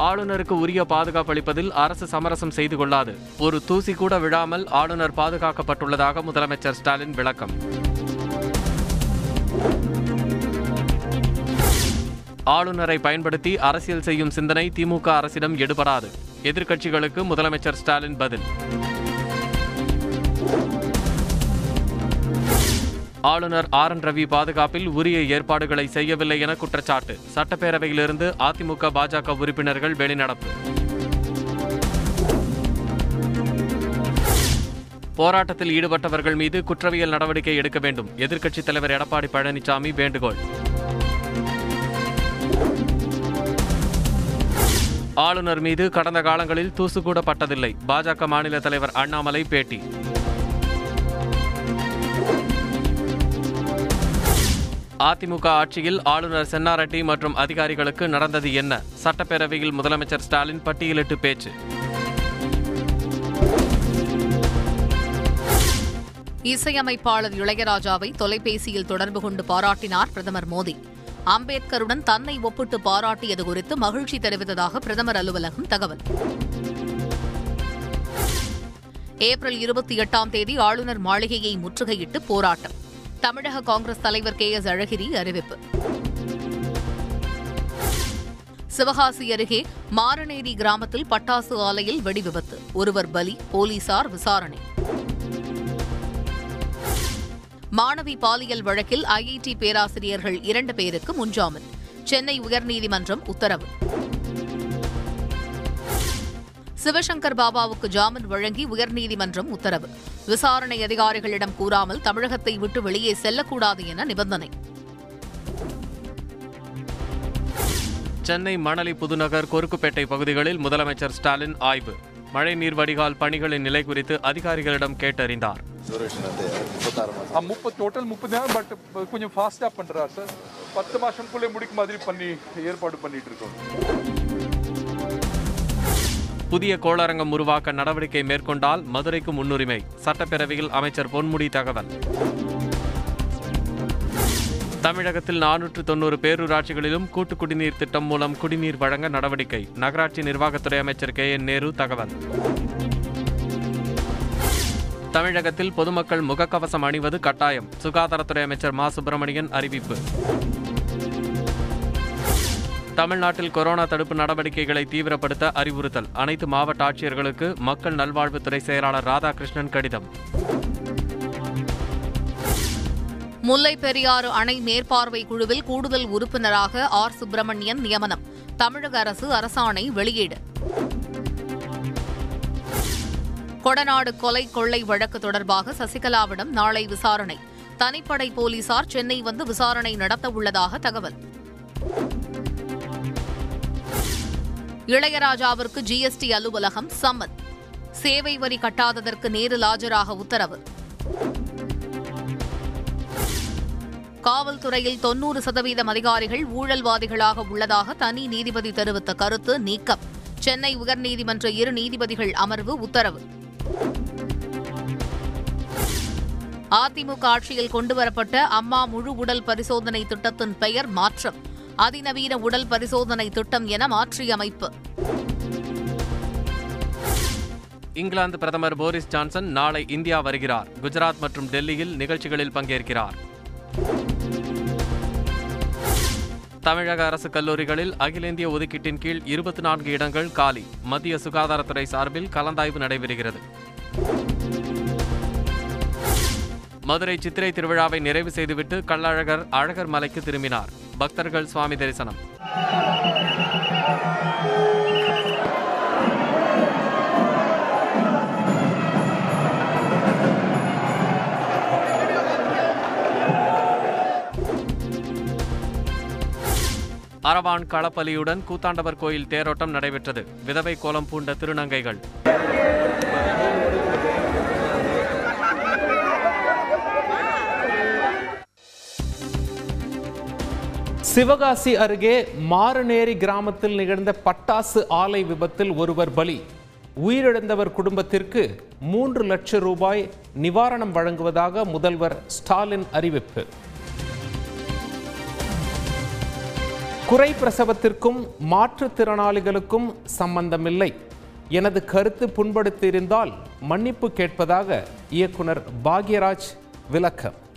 ஆளுநருக்கு உரிய பாதுகாப்பு அளிப்பதில் அரசு சமரசம் செய்து கொள்ளாது. ஒரு தூசி கூட விழாமல் ஆளுநர் பாதுகாக்கப்பட்டுள்ளதாக முதலமைச்சர் ஸ்டாலின் விளக்கம். ஆளுநரை பயன்படுத்தி அரசியல் செய்யும் சிந்தனை திமுக அரசிடம் எடுபடாது. எதிர்க்கட்சிகளுக்கு முதலமைச்சர் ஸ்டாலின் பதில். ஆளுநர் ஆர். என். ரவி பாதுகாப்பில் உரிய ஏற்பாடுகளை செய்யவில்லை என குற்றச்சாட்டு. சட்டப்பேரவையிலிருந்து அதிமுக பாஜக உறுப்பினர்கள் வெளிநடப்பு. போராட்டத்தில் ஈடுபட்டவர்கள் மீது குற்றவியல் நடவடிக்கை எடுக்க வேண்டும். எதிர்க்கட்சித் தலைவர் எடப்பாடி பழனிசாமி வேண்டுகோள். ஆளுநர் மீது கடந்த காலங்களில் தூசு கூட பட்டதில்லை பாஜக மாநில தலைவர் அண்ணாமலை பேட்டி. அதிமுக ஆட்சியில் ஆளுநர் சென்னாரெட்டி மற்றும் அதிகாரிகளுக்கு நடந்தது என்ன? சட்டப்பேரவையில் முதலமைச்சர் ஸ்டாலின் பட்டியலிட்டு பேச்சு. இசையமைப்பாளர் இளையராஜாவை தொலைபேசியில் தொடர்பு கொண்டு பாராட்டினார் பிரதமர் மோடி. அம்பேத்கருடன் தன்னை ஒப்பிட்டு பாராட்டியது குறித்து மகிழ்ச்சி தெரிவித்ததாக பிரதமர் அலுவலகம் தகவல். ஏப்ரல் இருபத்தி எட்டாம் தேதி ஆளுநர் மாளிகையை முற்றுகையிட்டு போராட்டம். தமிழக காங்கிரஸ் தலைவர் கே எஸ் அழகிரி அறிவிப்பு. சிவகாசி அருகே மாரநேரி கிராமத்தில் பட்டாசு ஆலையில் வெடிவிபத்து ஒருவர் பலி போலீசார் விசாரணை. மாணவி பாலியல் வழக்கில் ஐஐடி பேராசிரியர்கள் இரண்டு பேருக்கு முன்ஜாமீன். சென்னை உயர்நீதிமன்றம் உத்தரவு. சிவசங்கர் பாபாவுக்கு ஜாமீன் வழங்கி உயர்நீதிமன்றம் உத்தரவு. விசாரணை அதிகாரிகளிடம் கூறாமல் தமிழகத்தை விட்டு வெளியே செல்லக்கூடாது என நிபந்தனை. சென்னை மணலி புதுநகர் கொருக்குப்பேட்டை பகுதிகளில் முதலமைச்சர் ஸ்டாலின் ஆய்வு. மழைநீர் வடிகால் பணிகளின் நிலை குறித்து அதிகாரிகளிடம் கேட்டறிந்தார். ஆ, முப்பது டோட்டல் முப்பது நாள் பட் கொஞ்சம் ஃபாஸ்ட்டாக பண்ணுறாரு சார் பத்து மாதம்குள்ளே முடிக்க மாதிரி பண்ணி ஏற்பாடு பண்ணிட்டு இருக்கோம். புதிய கோளரங்கம் உருவாக்க நடவடிக்கை மேற்கொண்டால் மதுரைக்கு முன்னுரிமை. சட்டப்பேரவையில் அமைச்சர் பொன்முடி தகவல். தமிழகத்தில் நானூற்று தொன்னூறு பேரூராட்சிகளிலும் கூட்டு குடிநீர் திட்டம் மூலம் குடிநீர் வழங்க நடவடிக்கை. நகராட்சி நிர்வாகத்துறை அமைச்சர் கே. என். நேரு தகவல். தமிழகத்தில் பொதுமக்கள் முகக்கவசம் அணிவது கட்டாயம். சுகாதாரத்துறை அமைச்சர் மா. சுப்பிரமணியன் அறிவிப்பு. தமிழ்நாட்டில் கொரோனா தடுப்பு நடவடிக்கைகளை தீவிரப்படுத்த அறிவுறுத்தல். அனைத்து மாவட்ட ஆட்சியர்களுக்கு மக்கள் நல்வாழ்வுத்துறை செயலாளர் ராதாகிருஷ்ணன் கடிதம். முல்லை பெரியாறு அணை மேற்பார்வை குழுவில் கூடுதல் உறுப்பினராக ஆர். சுப்பிரமணியன் நியமனம். தமிழக அரசு அரசாணை வெளியீடு. கொடநாடு கொலை கொள்ளை வழக்கு தொடர்பாக சசிகலாவிடம் நாளை விசாரணை. தனிப்படை போலீசார் சென்னை வந்து விசாரணை நடத்த உள்ளதாக தகவல். இளையராஜாவிற்கு ஜிஎஸ்டி அலுவலகம் சம்மன். சேவை வரி கட்டாததற்கு நேரில் ஆஜராக உத்தரவு. காவல்துறையில் தொன்னூறு சதவீதம் அதிகாரிகள் ஊழல்வாதிகளாக உள்ளதாக தனி நீதிபதி தெரிவித்த கருத்து நீக்கம். சென்னை உயர்நீதிமன்ற இரு நீதிபதிகள் அமர்வு உத்தரவு. அதிமுக ஆட்சியில் கொண்டுவரப்பட்ட அம்மா முழு உடல் பரிசோதனை திட்டத்தின் பெயர் மாற்றம். அதிநவீன உடல் பரிசோதனை திட்டம் என மாற்றியமைப்பு இங்கிலாந்து பிரதமர் போரிஸ் ஜான்சன் நாளை இந்தியா வருகிறார். குஜராத் மற்றும் டெல்லியில் நிகழ்ச்சிகளில் பங்கேற்கிறார். தமிழக அரசு கல்லூரிகளில் அகில இந்திய ஒதுக்கீட்டின் கீழ் இருபத்தி நான்கு இடங்கள் காலி. மத்திய சுகாதாரத்துறை சார்பில் கலந்தாய்வு நடைபெறுகிறது. மதுரை சித்திரை திருவிழாவை நிறைவு செய்துவிட்டு கள்ளழகர் அழகர் மலைக்கு திரும்பினார். பக்தர்கள் சுவாமி தரிசனம். அரவான் களப்பலியுடன் கூத்தாண்டவர் கோயில் தேரோட்டம் நடைபெற்றது. விதவை கோலம் பூண்ட திருநங்கைகள். சிவகாசி அருகே மாறுநேரி கிராமத்தில் நிகழ்ந்த பட்டாசு ஆலை விபத்தில் ஒருவர் பலி. உயிரிழந்தவர் குடும்பத்திற்கு மூன்று லட்சம் ரூபாய் நிவாரணம் வழங்குவதாக முதல்வர் ஸ்டாலின் அறிவிப்பு. குறை பிரசவத்திற்கும் மாற்றுத்திறனாளிகளுக்கும் சம்பந்தமில்லை. எனது கருத்து புண்படுத்தியிருந்தால் மன்னிப்பு கேட்பதாக இயக்குனர் பாக்யராஜ் விளக்கம்.